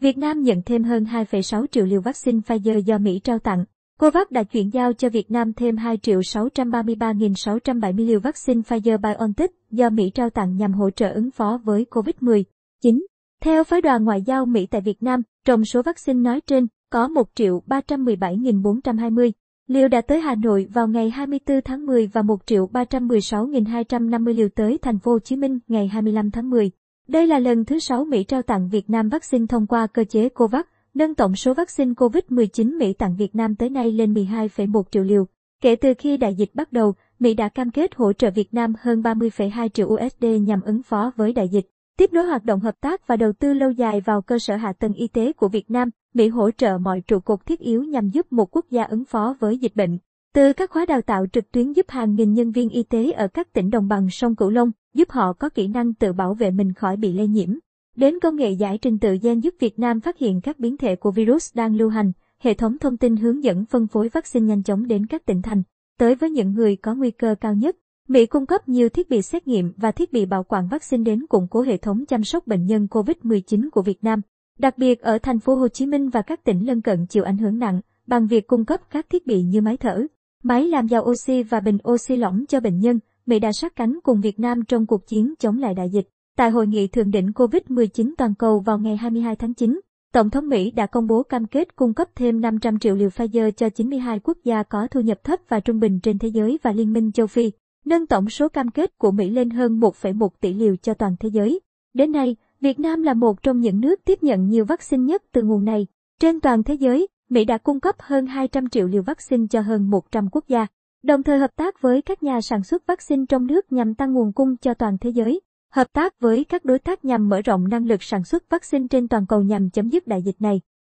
Việt Nam nhận thêm hơn 2,6 triệu liều vaccine Pfizer do Mỹ trao tặng. COVAX đã chuyển giao cho Việt Nam thêm 2 triệu 633.670 liều vaccine Pfizer-BioNTech do Mỹ trao tặng nhằm hỗ trợ ứng phó với COVID-19. Theo phái đoàn ngoại giao Mỹ tại Việt Nam, trong số vaccine nói trên, có 1 triệu 317.420 liều đã tới Hà Nội vào ngày 24 tháng 10 và 1 triệu 316.250 liều tới thành phố Hồ Chí Minh ngày 25 tháng 10. Đây là lần thứ 6 Mỹ trao tặng Việt Nam vaccine thông qua cơ chế COVAX, nâng tổng số vaccine COVID-19 Mỹ tặng Việt Nam tới nay lên 12,1 triệu liều. Kể từ khi đại dịch bắt đầu, Mỹ đã cam kết hỗ trợ Việt Nam hơn 30,2 triệu USD nhằm ứng phó với đại dịch. Tiếp nối hoạt động hợp tác và đầu tư lâu dài vào cơ sở hạ tầng y tế của Việt Nam, Mỹ hỗ trợ mọi trụ cột thiết yếu nhằm giúp một quốc gia ứng phó với dịch bệnh. Từ các khóa đào tạo trực tuyến giúp hàng nghìn nhân viên y tế ở các tỉnh đồng bằng sông Cửu Long, giúp họ có kỹ năng tự bảo vệ mình khỏi bị lây nhiễm. Đến công nghệ giải trình tự gen giúp Việt Nam phát hiện các biến thể của virus đang lưu hành, hệ thống thông tin hướng dẫn phân phối vaccine nhanh chóng đến các tỉnh thành. Tới với những người có nguy cơ cao nhất, Mỹ cung cấp nhiều thiết bị xét nghiệm và thiết bị bảo quản vaccine đến củng cố hệ thống chăm sóc bệnh nhân COVID-19 của Việt Nam. Đặc biệt ở thành phố Hồ Chí Minh và các tỉnh lân cận chịu ảnh hưởng nặng bằng việc cung cấp các thiết bị như máy thở, máy làm giàu oxy và bình oxy lỏng cho bệnh nhân. Mỹ đã sát cánh cùng Việt Nam trong cuộc chiến chống lại đại dịch. Tại hội nghị thượng đỉnh COVID-19 toàn cầu vào ngày 22 tháng 9, Tổng thống Mỹ đã công bố cam kết cung cấp thêm 500 triệu liều Pfizer cho 92 quốc gia có thu nhập thấp và trung bình trên thế giới và Liên minh châu Phi, nâng tổng số cam kết của Mỹ lên hơn 1,1 tỷ liều cho toàn thế giới. Đến nay, Việt Nam là một trong những nước tiếp nhận nhiều vaccine nhất từ nguồn này. Trên toàn thế giới, Mỹ đã cung cấp hơn 200 triệu liều vaccine cho hơn 100 quốc gia, đồng thời hợp tác với các nhà sản xuất vaccine trong nước nhằm tăng nguồn cung cho toàn thế giới, hợp tác với các đối tác nhằm mở rộng năng lực sản xuất vaccine trên toàn cầu nhằm chấm dứt đại dịch này.